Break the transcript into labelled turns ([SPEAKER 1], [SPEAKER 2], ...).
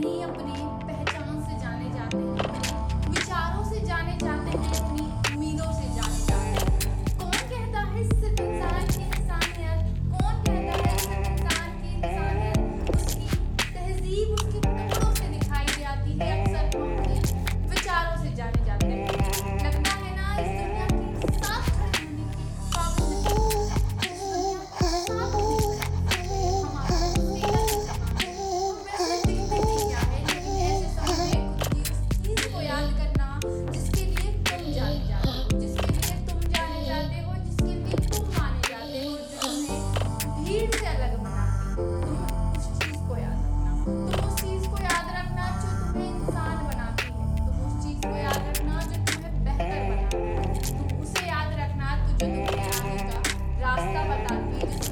[SPEAKER 1] terrinha bonita. Field से अलग बनाती तुम उस याद रखना जो तुम्हें इंसान बनाती है। तुम उस चीज़ को याद रखना जो तुम्हें बेहतर बनाती है तो तुम याद रखना तो जो तुम्हें रास्ता बताती है।